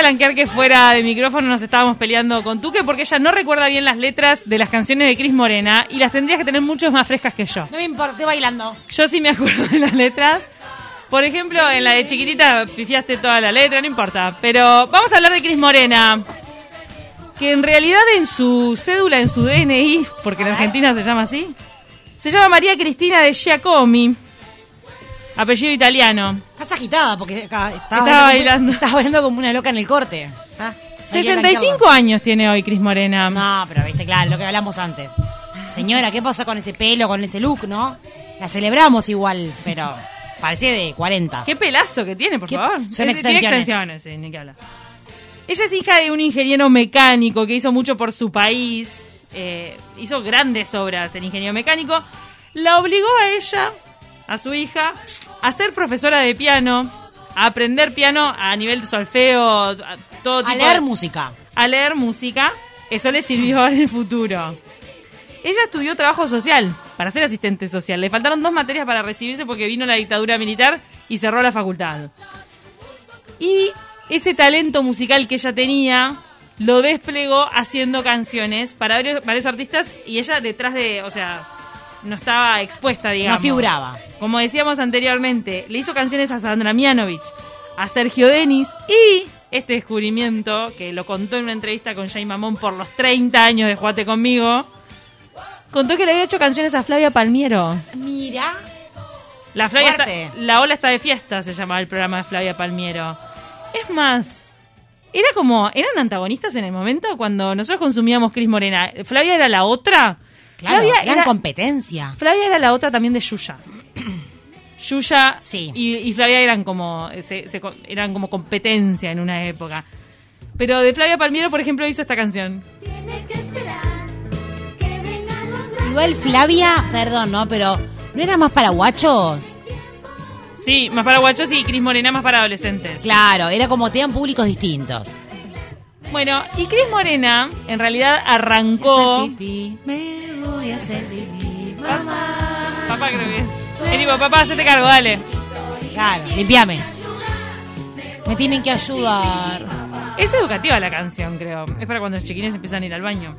Blanquear que fuera de micrófono nos estábamos peleando con Tuque porque ella no recuerda bien las letras de las canciones de Cris Morena y las tendrías que tener mucho más frescas que yo. No me importa, estoy bailando. Yo sí me acuerdo de las letras. Por ejemplo, en la de chiquitita pifiaste toda la letra, no importa. Pero vamos a hablar de Cris Morena. Que en realidad en su cédula, en su DNI, porque en Argentina se llama así, se llama María Cristina de Giacomi. Apellido italiano. Estás agitada porque acá estás Estaba bailando. Estás bailando como una loca en el corte. Está- hay que 65 blanquearlo. años tiene hoy Cris Morena. No, pero viste, claro, lo que hablamos antes. Señora, ¿qué pasó con ese pelo, con ese look, no? La celebramos igual, pero parecía de 40. Qué pelazo que tiene, por ¿Qué- favor. son Tiene extensiones. extensiones, sí, ni que hablar. Ella es hija de un ingeniero mecánico que hizo mucho por su país. eh, hizo grandes obras en ingeniero mecánico. La obligó a ella, a su hija, a ser profesora de piano, a aprender piano a nivel de solfeo, a todo A tipo leer de- música. a leer música. Eso le sirvió en el futuro. Ella estudió trabajo social para ser asistente social. Le faltaron dos materias para recibirse porque vino la dictadura militar y cerró la facultad. Y ese talento musical que ella tenía lo desplegó haciendo canciones para varios, varios artistas y ella detrás de, o sea, no estaba expuesta, digamos. No figuraba. Como decíamos anteriormente, le hizo canciones a Sandra Mianovich, a Sergio Denis y este descubrimiento, que lo contó en una entrevista con Jay Mamón por los 30 años de Juate conmigo, contó que le había hecho canciones a Flavia Palmiero. Mira. La, Flavia está- la ola está de fiesta, se llamaba el programa de Flavia Palmiero. Es más, era como, eran antagonistas en el momento cuando nosotros consumíamos Cris Morena. Flavia era la otra. Claro, Flavia gran era, competencia. Flavia era la otra también de Yuya. Yuya Sí. y, y Flavia eran como, se- se co- eran como competencia en una época. Pero de Flavia Palmiero, por ejemplo, hizo esta canción. Igual Flavia, perdón, ¿no? Pero ¿no era más para guachos? Sí, más para guachos y Cris Morena más para adolescentes. Claro, era como tenían públicos distintos. Bueno, y Cris Morena en realidad arrancó... me voy a hacer pipí, Papá creo que es. Es tipo, papá, hacete cargo, dale. Claro, limpiame. Me tienen que ayudar. Es educativa la canción, creo. Es para cuando los chiquines empiezan a ir al baño.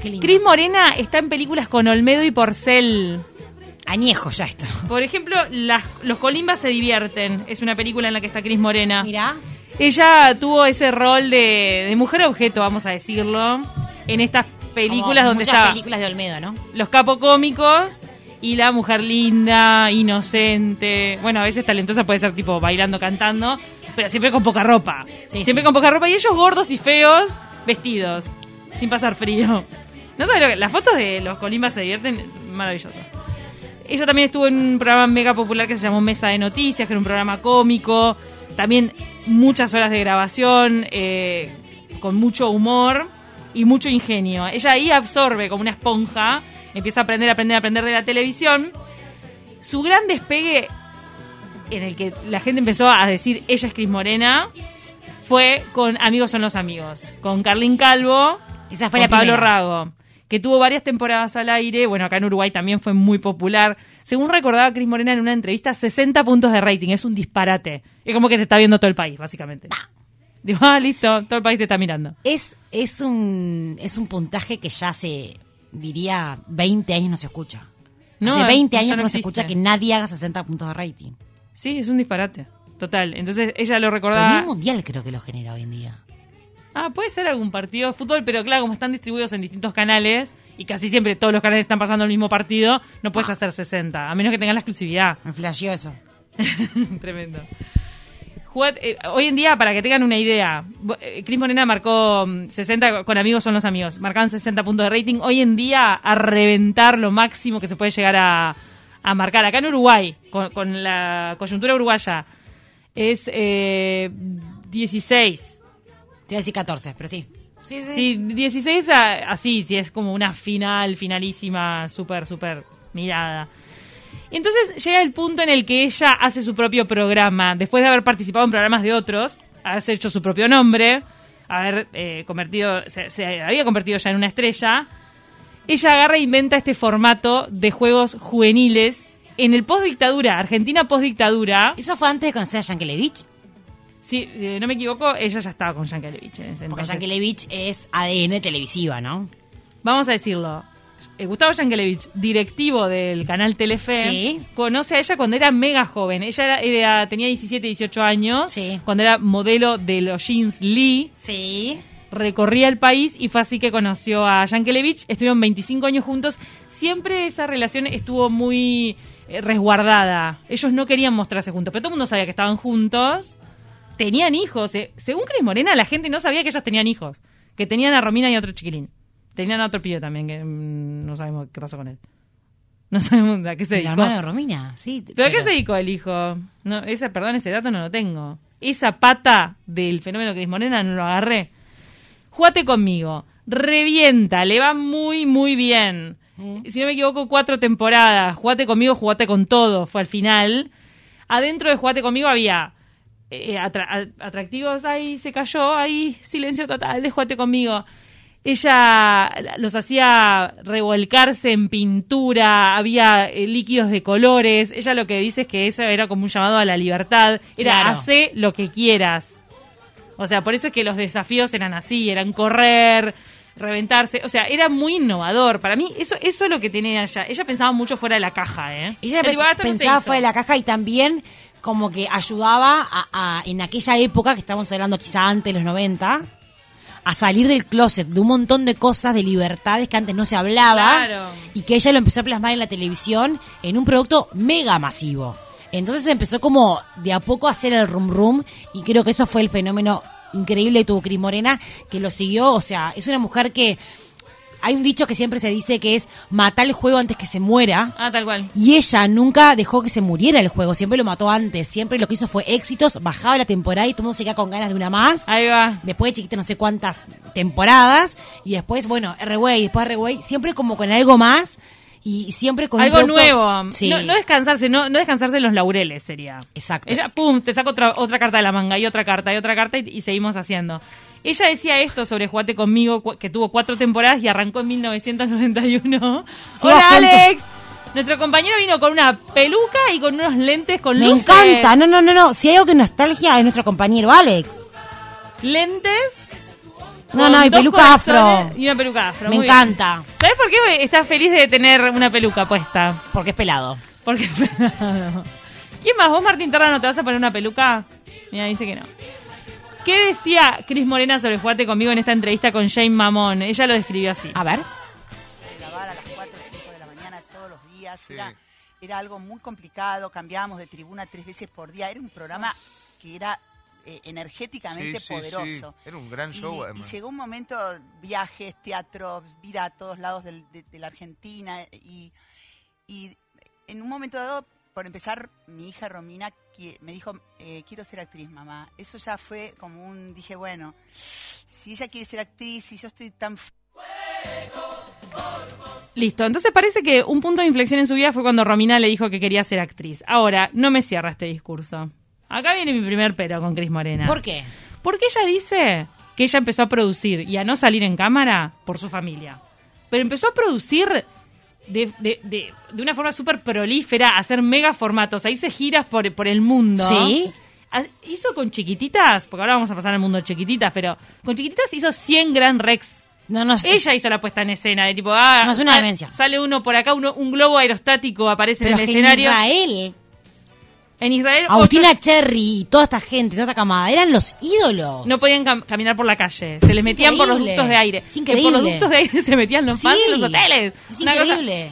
Qué lindo. Cris Morena está en películas con Olmedo y Porcel. Añejo ya esto. Por ejemplo, las- Los Colimbas se divierten. Es una película en la que está Cris Morena. Mirá. Ella tuvo ese rol de, de mujer objeto, vamos a decirlo, en estas películas Como donde muchas estaba películas de Olmedo, ¿no? los capocómicos y la mujer linda, inocente. Bueno, a veces talentosa puede ser tipo bailando, cantando, pero siempre con poca ropa. Sí, siempre sí. con poca ropa. Y ellos gordos y feos, vestidos, sin pasar frío. No sabes lo que. Las fotos de los Colimbas se divierten, maravilloso. Ella también estuvo en un programa mega popular que se llamó Mesa de Noticias, que era un programa cómico. También muchas horas de grabación, eh, con mucho humor y mucho ingenio. Ella ahí absorbe como una esponja, empieza a aprender, aprender, aprender de la televisión. Su gran despegue, en el que la gente empezó a decir ella es Cris Morena, fue con Amigos son los amigos, con Carlín Calvo, Esa fue con la Pablo primera. Rago, que tuvo varias temporadas al aire. Bueno, acá en Uruguay también fue muy popular. Según recordaba Cris Morena en una entrevista, 60 puntos de rating. Es un disparate. Es como que te está viendo todo el país, básicamente. Digo, ah, listo, todo el país te está mirando. Es, es, un, es un puntaje que ya hace, diría, 20 años no se escucha. No, hace 20 ya años no no, se escucha que nadie haga 60 puntos de rating. Sí, es un disparate. Total. Entonces ella lo recordaba. mundial creo que lo genera hoy en día. Ah, puede ser algún partido de fútbol, pero claro, como están distribuidos en distintos canales y casi siempre todos los canales están pasando el mismo partido, no puedes hacer 60, a menos que tengas la exclusividad. Me flasheó eso. Tremendo. Eh, hoy en día, para que tengan una idea, eh, Cris Morena marcó mm, 60, con amigos son los amigos, marcaban 60 puntos de rating. Hoy en día, a reventar lo máximo que se puede llegar a, a marcar. Acá en Uruguay, con, con la coyuntura uruguaya, es eh, 16. Te iba a decir 14, pero sí. Sí, sí. Sí, 16 a- así, sí, es como una final, finalísima, súper, súper mirada. Y entonces llega el punto en el que ella hace su propio programa, después de haber participado en programas de otros, haberse hecho su propio nombre, haber eh, convertido, se, se había convertido ya en una estrella, ella agarra e inventa este formato de juegos juveniles en el post-dictadura, Argentina post-dictadura. ¿Eso fue antes de conocer a Yankelevich? si eh, no me equivoco, ella ya estaba con Yankelevich en ese Porque. Yankelevich es ADN televisiva, ¿no? Vamos a decirlo. Eh, Gustavo Yankelevich, directivo del canal Telefe, Sí. conoce a ella cuando era mega joven. Ella era, era- tenía 17, 18 años, Sí. cuando era modelo de los jeans Lee, Sí. recorría el país y fue así que conoció a Yankelevich. Estuvieron 25 años juntos. Siempre esa relación estuvo muy eh, resguardada. Ellos no querían mostrarse juntos, pero todo el mundo sabía que estaban juntos. Tenían hijos. eh. Según Cris Morena, la gente no sabía que ellos tenían hijos. Que tenían a Romina y a otro chiquilín. Tenían a otro pibe también, que mm, no sabemos qué pasó con él. No sabemos a qué se El dedicó. hermano de Romina, sí. ¿Pero a qué se dedicó el hijo? No, esa, perdón, ese dato no lo tengo. Esa pata del fenómeno Cris Morena no lo agarré. Jugate conmigo. Revienta, le va muy, muy bien. Si no me equivoco, cuatro temporadas. Jugate conmigo, jugate con todo. Fue al final. Adentro de Jugate conmigo había eh, atra- atractivos. Ahí se cayó, ahí silencio total de Jugate conmigo. Ella los hacía revolcarse en pintura, había eh, líquidos de colores. Ella lo que dice es que eso era como un llamado a la libertad. Era Claro. hace lo que quieras. O sea, por eso es que los desafíos eran así, eran correr, reventarse. O sea, era muy innovador. Para mí, eso, eso es lo que tenía ella. Ella pensaba mucho fuera de la caja, ¿eh? Ella pens- pensaba fuera de la caja y también como que ayudaba a, a- en aquella época, que estamos hablando quizá antes de los 90, a salir del closet de un montón de cosas, de libertades que antes no se hablaba Claro. y que ella lo empezó a plasmar en la televisión en un producto mega masivo. Entonces empezó como de a poco a hacer el rum rum y creo que eso fue el fenómeno increíble que tuvo Cris Morena, que lo siguió, o sea, es una mujer que... Hay un dicho que siempre se dice que es matar el juego antes que se muera. Ah, tal cual. Y ella nunca dejó que se muriera el juego, siempre lo mató antes, siempre lo que hizo fue éxitos, bajaba la temporada y todo el mundo se quedaba con ganas de una más. Ahí va. Después de chiquita no sé cuántas temporadas y después, bueno, R-Way, después R-Way, siempre como con algo más y siempre con un Algo producto- nuevo. Sí. No, no descansarse, no, no descansarse en los laureles sería. Exacto. Ella, pum, te saca otra, otra carta de la manga y otra carta y otra carta y, y seguimos haciendo. Ella decía esto sobre Jugate conmigo, que tuvo cuatro temporadas y arrancó en 1991. Sí, Hola. Alex. Nuestro compañero vino con una peluca y con unos lentes con Me luces. encanta, no, no, no, no, si hay algo que nostalgia es nuestro compañero Alex. Lentes. No, no, y peluca afro. Y una peluca afro. Me muy bien. encanta, ¿Sabes por qué estás feliz de tener una peluca puesta? porque es pelado. Porque ¿Quién más? ¿Vos, Martín Terrano, te vas a poner una peluca? Mira, dice que no. ¿Qué decía Cris Morena sobre Jugate conmigo en esta entrevista con Jane Mamón? Ella lo describió así. A ver. grabar a las 4 o 5 de la mañana todos los días. Sí. Era, era algo muy complicado, cambiábamos de tribuna tres veces por día. Era un programa que era eh, energéticamente Sí, sí, poderoso. sí. Era un gran Y- show, Y, además. llegó un momento, viajes, teatro, vida a todos lados del- de, de la Argentina. Y, y en un momento dado, por empezar, mi hija Romina qui- me dijo, eh, quiero ser actriz, mamá. Eso ya fue como un, dije, bueno, si ella quiere ser actriz, y yo estoy tan Listo, entonces parece que un punto de inflexión en su vida fue cuando Romina le dijo que quería ser actriz. Ahora, no me cierra este discurso. Acá viene mi primer pero con Cris Morena. ¿Por qué? Porque ella dice que ella empezó a producir y a no salir en cámara por su familia. Pero empezó a producir de, de, de, de una forma súper prolífera, a hacer mega formatos, a irse giras por, por el mundo. Sí. Hizo con chiquititas, porque ahora vamos a pasar al mundo chiquititas, pero con chiquititas hizo 100 Grand Rex. No, no sé. Ella hizo la puesta en escena, de tipo, ah, No, es una sal- demencia. sale uno por acá, uno, un globo aerostático aparece Pero en el escenario. En Israel, En Israel, Agustina ocho- Cherry y toda esta gente, toda esta camada, eran los ídolos. no podían cam- caminar por la calle. Se les Es metían por los ductos de aire. Es Que increíble. por los ductos de aire se metían los Sí, fans de los hoteles. Es Una cosa- increíble.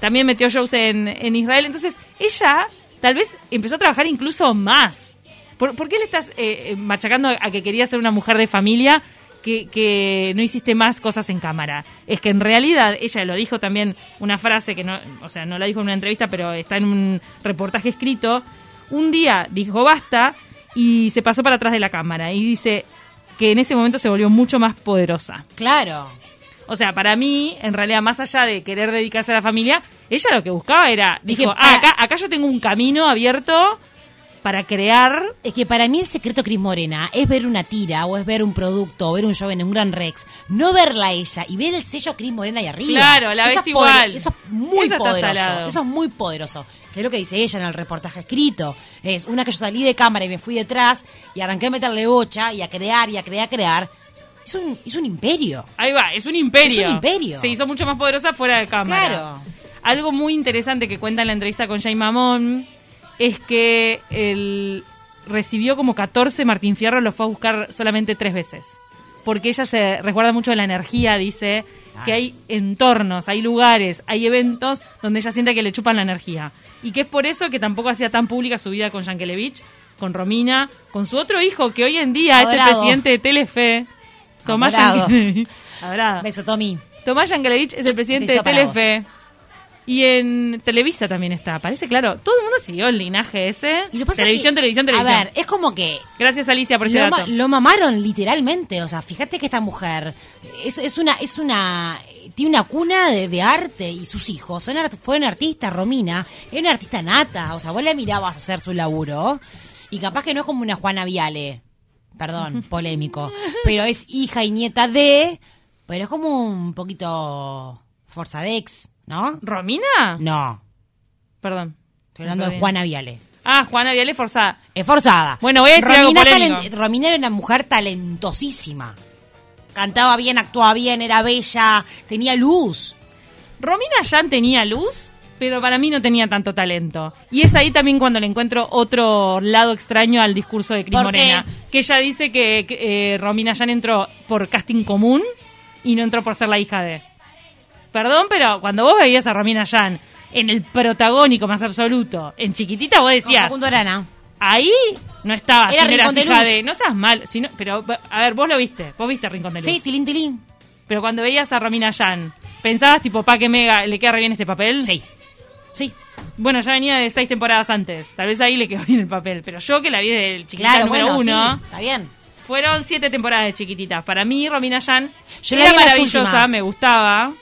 También metió shows en, en Israel. Entonces, ella tal vez empezó a trabajar incluso más. ¿Por, por qué le estás eh, eh, machacando a que quería ser una mujer de familia que, que no hiciste más cosas en cámara? Es que en realidad, ella lo dijo también, una frase que no, o sea, no la dijo en una entrevista, pero está en un reportaje escrito. Un día dijo basta y se pasó para atrás de la cámara y dice que en ese momento se volvió mucho más poderosa. Claro. O sea, para mí, en realidad, más allá de querer dedicarse a la familia, ella lo que buscaba era, Dije, dijo, para- ah, acá, acá yo tengo un camino abierto para crear. Es que para mí el secreto Cris Morena es ver una tira o es ver un producto o ver un show en un Gran Rex, no verla ella y ver el sello Cris Morena ahí arriba. Claro, la Eso ves es igual. Eso es muy Eso poderoso. Eso es muy poderoso. Que es lo que dice ella en el reportaje escrito. Es una que yo salí de cámara y me fui detrás y arranqué a meterle bocha y a crear y a crear, a crear. Es un, es un imperio. Ahí va, es un imperio. Es un imperio. Se hizo mucho más poderosa fuera de cámara. Claro. Algo muy interesante que cuenta en la entrevista con Jay Mamón es que él recibió como 14 Martín Fierro, los fue a buscar solamente tres veces. Porque ella se resguarda mucho de la energía, dice, que hay entornos, hay lugares, hay eventos donde ella siente que le chupan la energía. Y que es por eso que tampoco hacía tan pública su vida con Yankelevich, con Romina, con su otro hijo, que hoy en día es el presidente de Telefe, Tomás. Yankelevich. Adorado. Beso, Tommy. Tomás Yankelevich es el presidente de Telefe. Y en Televisa también está. Parece claro. Todo el mundo siguió el linaje ese. Y lo pasa televisión, que- televisión, televisión. A ver, es como que Gracias Alicia por este lo, dato. ma- lo mamaron literalmente, o sea, fíjate que esta mujer es, es una es una tiene una cuna de, de arte y sus hijos son art- fueron artistas, Romina, es una artista nata, o sea, vos la mirabas hacer su laburo y capaz que no es como una Juana Viale. Perdón, polémico, pero es hija y nieta de, pero es como un poquito Forzadex, ¿no? ¿Romina? No, Perdón. estoy hablando de. Juana Viale. Ah, Juana Viale forzada. Es forzada. Bueno, voy a decir algo Romina, talent- Romina era una mujer talentosísima. Cantaba bien, actuaba bien, era bella, tenía luz. Romina Yan tenía luz, pero para mí no tenía tanto talento. Y es ahí también cuando le encuentro otro lado extraño al discurso de Cris ¿Por Morena. Que ella dice que, que, eh, Romina Yan entró por casting común y no entró por ser la hija de. Perdón, pero cuando vos veías a Romina Yan en el protagónico más absoluto, en chiquitita, vos decías, Facundo Arana. ahí no estaba, Era si no eras Rincón de hija Luz. de. No seas mal, si no- pero a ver, vos lo viste, vos viste Rincón de Luz. Sí, tilín, tilín. Pero cuando veías a Romina Yan, ¿pensabas tipo, pa que mega, le queda re bien este papel? Sí. Sí. Bueno, ya venía de seis temporadas antes. Tal vez ahí le quedó bien el papel. Pero yo que la vi del chiquitita Claro, número bueno, uno, sí, está bien. fueron siete temporadas de chiquititas. Para mí, Romina Yan Yo la era vi en las maravillosa, últimas. me gustaba.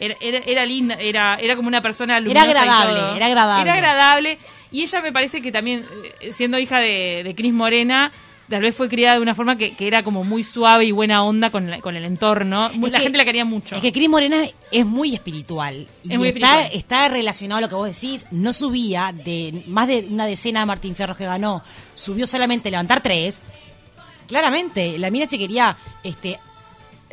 Era, era, era linda, era, era como una persona luminosa y agradable, era agradable. Era agradable. Y ella me parece que también, eh, siendo hija de, de Cris Morena, tal vez fue criada de una forma que, que era como muy suave y buena onda con, la- con el entorno. La que- gente la quería mucho. Es que Cris Morena es muy espiritual. Y Es muy está, espiritual. está relacionado a lo que vos decís. No subía de más de una decena de Martín Fierros que ganó. Subió solamente levantar tres. Claramente, la mina se quería este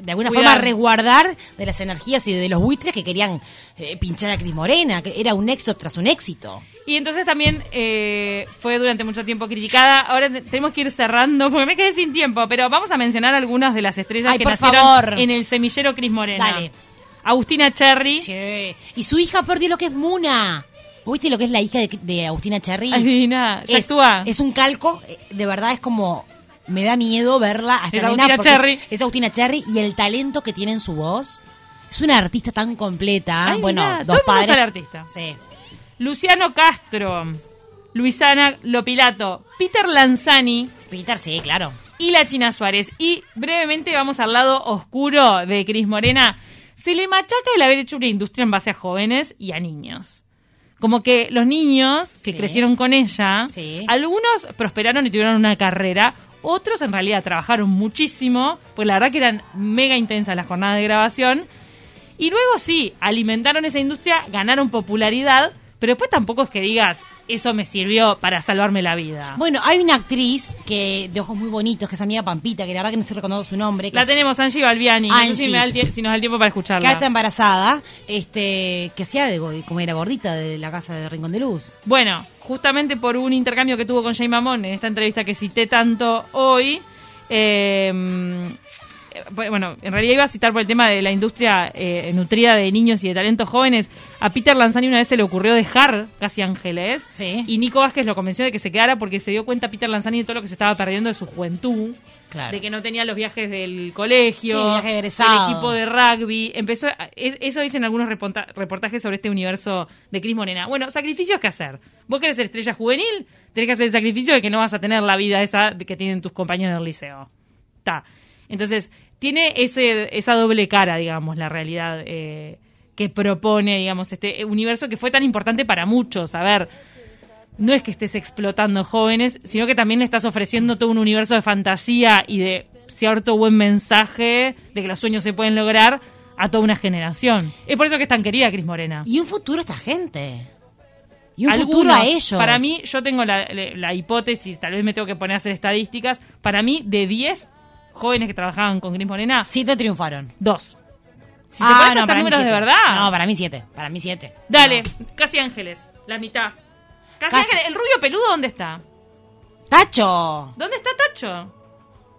de alguna Cuidar. forma resguardar de las energías y de los buitres que querían eh, pinchar a Cris Morena, que era un éxito tras un éxito. Y entonces también eh, fue durante mucho tiempo criticada. Ahora te- tenemos que ir cerrando porque me quedé sin tiempo, pero vamos a mencionar algunas de las estrellas Ay, que nacieron favor. en el semillero Cris Morena. Dale. Agustina Cherry. Sí. Y su hija perdió lo que es Muna. ¿Vos ¿Viste lo que es la hija de, de Agustina Cherry? Adivina, ya es, actúa. es un calco, eh, de verdad es como me da miedo verla a esta Es nena Agustina Cherry. Es, es Agustina Cherry y el talento que tiene en su voz. Es una artista tan completa. Ay, bueno, mirá, dos todo el mundo padres. artista. Sí. Luciano Castro. Luisana Lopilato. Peter Lanzani. Peter, sí, claro. y la China Suárez. Y brevemente vamos al lado oscuro de Cris Morena. Se le machaca el haber hecho una industria en base a jóvenes y a niños. Como que los niños que Sí. crecieron con ella, Sí. algunos prosperaron y tuvieron una carrera, otros en realidad trabajaron muchísimo, pues la verdad que eran mega intensas las jornadas de grabación. Y luego sí, alimentaron esa industria, ganaron popularidad, pero después tampoco es que digas, eso me sirvió para salvarme la vida. Bueno, hay una actriz que de ojos muy bonitos, que es amiga Pampita, que la verdad que no estoy recordando su nombre. Que La es- tenemos, Angie Balbiani. No sé Angie. si, me da el si nos da el tiempo para que escucharla. está embarazada, este, que sea de como era gordita de la casa de Rincón de Luz. Bueno, justamente por un intercambio que tuvo con Jay Mamón en esta entrevista que cité tanto hoy, eh, bueno, en realidad iba a citar por el tema de la industria eh, nutrida de niños y de talentos jóvenes. A Peter Lanzani una vez se le ocurrió dejar Casi Ángeles. Sí. Y Nico Vázquez lo convenció de que se quedara porque se dio cuenta Peter Lanzani de todo lo que se estaba perdiendo de su juventud. Claro. De que no tenía los viajes del colegio, Sí, el el equipo de rugby. Empezó, es- eso dicen algunos reporta- reportajes sobre este universo de Cris Morena. Bueno, sacrificios que hacer. Vos querés ser estrella juvenil, tenés que hacer el sacrificio de que no vas a tener la vida esa que tienen tus compañeros del liceo. Está. Entonces, tiene ese, esa doble cara, digamos, la realidad eh, que propone, digamos, este universo que fue tan importante para muchos. A ver, no es que estés explotando jóvenes, sino que también le estás ofreciendo todo un universo de fantasía y de cierto buen mensaje de que los sueños se pueden lograr a toda una generación. Es por eso que es tan querida Cris Morena. Y un futuro esta gente. Y un Algunos, futuro a ellos. Para mí, yo tengo la, la- la hipótesis, tal vez me tengo que poner a hacer estadísticas. Para mí, de 10 jóvenes que trabajaban con Cris Morena, Siete triunfaron. dos. Si te ah, pones no, para mí números de siete. verdad, No, para mí siete. Para mí siete. dale, No. casi ángeles, la mitad. Casi, Casi. ángeles, el rubio peludo, ¿dónde está? ¡Tacho! ¿Dónde está Tacho?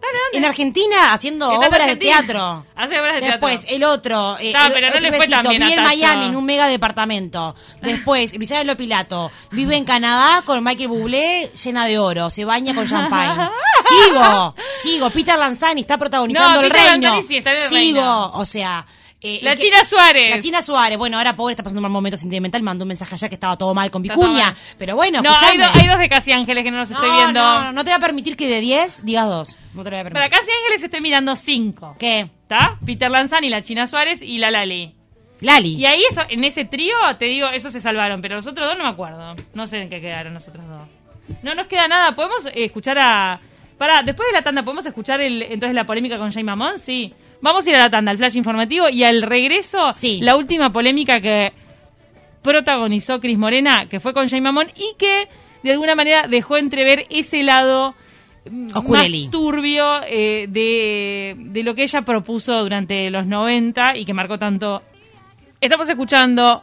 Dale. En Argentina haciendo obras Argentina. de teatro. Hace obras de Después, teatro. el otro. eh, No, el- pero no le fue tan bien en. Miami, en un mega departamento. Después, Luisana Pilato. Vive en Canadá con Michael Bublé, llena de oro. Se baña con champagne. Sigo, sigo. Peter Lanzani está protagonizando No, el Peter reino. Sí, está en el Sigo, reino. o sea... eh, La que- China Suárez. La China Suárez. Bueno, ahora pobre está pasando un mal momento sentimental. Me mandó un mensaje allá que estaba todo mal con Vicuña. Pero bueno, no, hay, do- hay dos de Casi Ángeles que no los estoy No, viendo. No, no, no te voy a permitir que de 10 digas dos. No te lo voy a Para permitir. Casi Ángeles estoy mirando cinco. ¿Qué? ¿Está? Peter Lanzani, la China Suárez y la Lali. Lali. Y ahí eso, en ese trío, te digo, esos se salvaron, pero los otros dos no me acuerdo. No sé en qué quedaron los otros dos. No nos queda nada. ¿Podemos eh, escuchar a... Para, después de la tanda, ¿podemos escuchar el, entonces la polémica con Jay Mamón? Sí. Vamos a ir a la tanda, al flash informativo, y al regreso, Sí. la última polémica que protagonizó Cris Morena, que fue con Jay Mamón, y que de alguna manera dejó entrever ese lado mm, Oscureli. más turbio eh, de, de lo que ella propuso durante los 90 y que marcó tanto. Estamos escuchando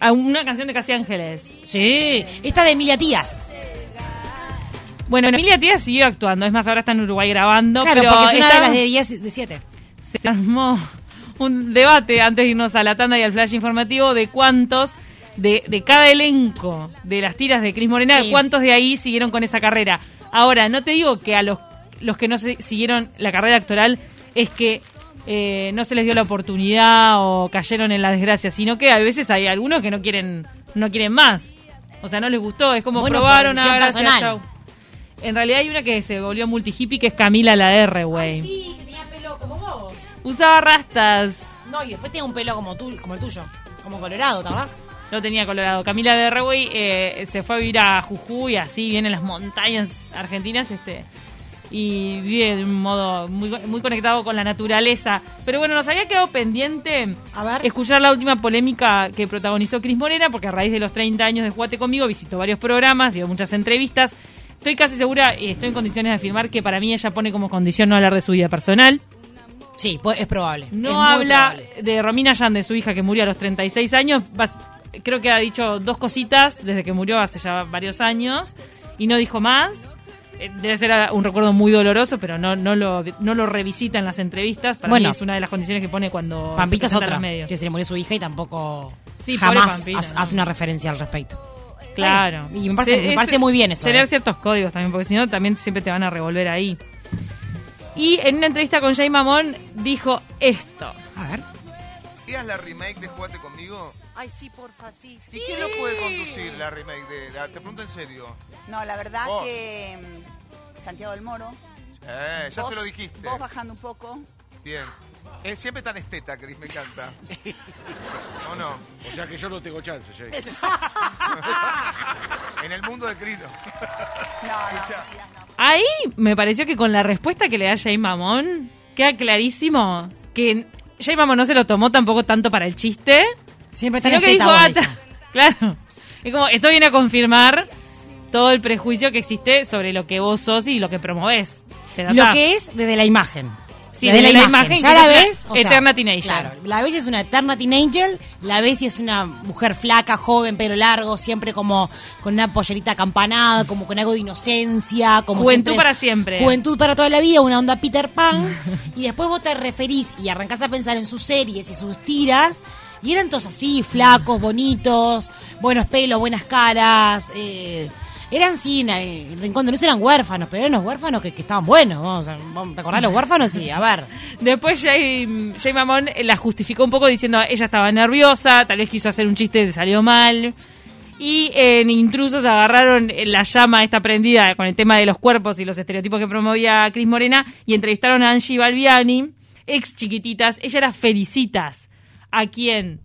a una canción de Casi Ángeles. Sí, esta de Emilia Tías. Bueno, Emilia Tía siguió actuando, es más, ahora está en Uruguay grabando. claro, pero porque es una está- de las de 10 de 7. Se armó un debate antes de irnos a la tanda y al flash informativo de cuántos de, de cada elenco de las tiras de Cris Morena, Sí. cuántos de ahí siguieron con esa carrera. Ahora, no te digo que a los, los que no se- siguieron la carrera actoral es que eh, no se les dio la oportunidad o cayeron en la desgracia, sino que a veces hay algunos que no quieren no quieren más. O sea, no les gustó, es como Bueno, probaron a gracias, personal. chau. En realidad hay una que se volvió multi hippie que es Camila la R, güey. Usaba rastas. No, y después tenía un pelo como, tú, como el tuyo, como colorado, ¿te acordás? No tenía colorado. Camila de Rewey eh, se fue a vivir a Jujuy, así, viene en las montañas argentinas, este y vive de un modo muy, muy conectado con la naturaleza. Pero bueno, nos había quedado pendiente A ver. escuchar la última polémica que protagonizó Cris Morena, porque a raíz de los 30 años de Jugate Conmigo visitó varios programas, dio muchas entrevistas. Estoy casi segura y estoy en condiciones de afirmar que para mí ella pone como condición no hablar de su vida personal. Sí, pues es probable. No es habla probable. de Romina Yan, de su hija que murió a los 36 años. Creo que ha dicho dos cositas desde que murió hace ya varios años y no dijo más. Eh, Debe ser un recuerdo muy doloroso, pero no, no, lo, no lo revisita en las entrevistas. Para Bueno. mí es una de las condiciones que pone cuando Pampita es se en otra, que se le murió su hija y tampoco Sí, jamás Pampita, hace, ¿no? hace una referencia al respecto. Claro. Y me parece- me es- parece muy bien eso, Tener ¿eh? ciertos códigos también, porque si no, también siempre te van a revolver ahí. Y en una entrevista con Jay Mamón dijo esto. A ver. ¿Harías la remake de Jugate conmigo? Ay, sí, porfa, sí. ¿Y quién lo puede conducir la remake de, de- Te pregunto en serio. No, la verdad Vos. que mm, Santiago del Moro. Eh, ya vos- se lo dijiste. Vos bajando un poco. Bien. Es siempre tan esteta, Cris, me encanta. ¿O no? O sea que yo no tengo chance, Jay. En el mundo de Cris. no. No, no. Ahí me pareció que con la respuesta que le da Jay Mamón, queda clarísimo que Jay Mamón no se lo tomó tampoco tanto para el chiste, Siempre sino que dijo, "Ah, dijo. ta". claro, es como, esto viene a confirmar todo el prejuicio que existe sobre lo que vos sos y lo que promovés. Lo que es desde la imagen. Sí, desde la imagen, Ya que la ves. o sea, eterna teenager. Claro, la ves y es una eterna teenager, la ves y es una mujer flaca, joven, pelo largo, siempre como con una pollerita acampanada, como con algo de inocencia. Como Juventud siempre- para siempre. Juventud para toda la vida, una onda Peter Pan. y después vos te referís y arrancás a pensar en sus series y sus tiras. Y eran todos así, flacos, bonitos, buenos pelos, buenas caras. eh, eran sí, el Rincón de Luz eran huérfanos, pero eran unos huérfanos que, que estaban buenos. Vamos a, ¿Te acordás los huérfanos? Sí, a ver. Después Jay, Jay Mamón la justificó un poco diciendo ella estaba nerviosa, tal vez quiso hacer un chiste y salió mal. Y en Intrusos agarraron la llama esta prendida con el tema de los cuerpos y los estereotipos que promovía Cris Morena y entrevistaron a Angie Balbiani, ex chiquititas. Ella era Felicitas, a quien,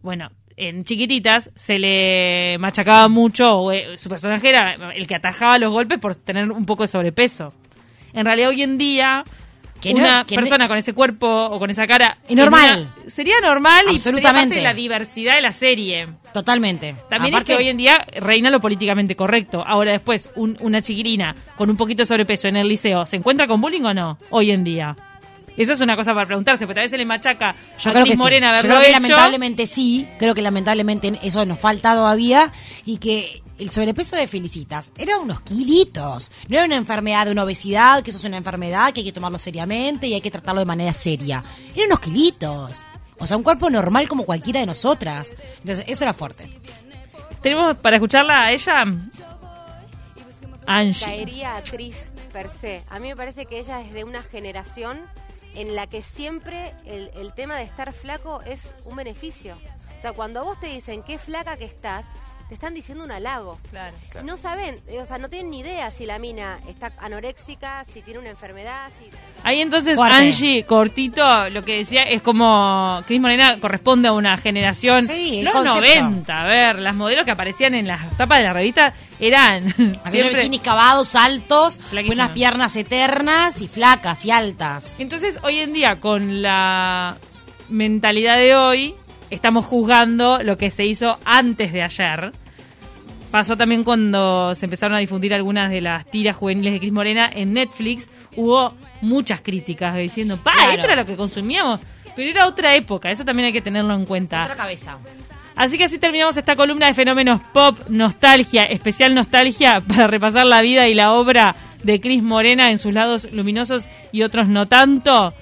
bueno, en chiquititas se le machacaba mucho, o eh, su personaje era el que atajaba los golpes por tener un poco de sobrepeso. En realidad hoy en día no- una no- persona con ese cuerpo o con esa cara Es normal. una- sería normal y sería parte Absolutamente. de la diversidad de la serie. Totalmente. También Aparte, es que hoy en día reina lo políticamente correcto. Ahora después, un- una chiquirina con un poquito de sobrepeso en el liceo, ¿se encuentra con bullying o no? Hoy en día. Esa es una cosa para preguntarse, porque a veces le machaca Yo a creo Cris que sí. Morena Yo haberlo creo que hecho. lamentablemente sí. Creo que lamentablemente eso nos falta todavía. Y que el sobrepeso de Felicitas era unos kilitos. No era una enfermedad de una obesidad, que eso es una enfermedad que hay que tomarlo seriamente y hay que tratarlo de manera seria. Eran unos kilitos. O sea, un cuerpo normal como cualquiera de nosotras. Entonces, eso era fuerte. Tenemos para escucharla a ella. Angie. caería actriz per se. A mí me parece que ella es de una generación en la que siempre el, el tema de estar flaco es un beneficio. O sea, cuando a vos te dicen qué flaca que estás, te están diciendo un halago. Claro. No saben, eh, o sea, no tienen ni idea si la mina está anoréxica, si tiene una enfermedad, si... Ahí entonces Fuerte. Angie, cortito, lo que decía es como Cris Morena corresponde a una generación, Sí, los concepto. 90, a ver, las modelos que aparecían en las tapas de la revista eran siempre... bikinis cavados, altos, Flaquísimos. unas piernas eternas y flacas y altas. Entonces, hoy en día, con la mentalidad de hoy, estamos juzgando lo que se hizo antes de ayer. Pasó también cuando se empezaron a difundir algunas de las tiras juveniles de Cris Morena en Netflix. Hubo muchas críticas diciendo, pa, Claro. esto era lo que consumíamos. Pero era otra época, eso también hay que tenerlo en cuenta. Otra cabeza. Así que así terminamos esta columna de fenómenos pop, nostalgia, especial nostalgia, para repasar la vida y la obra de Cris Morena en sus lados luminosos y otros no tanto.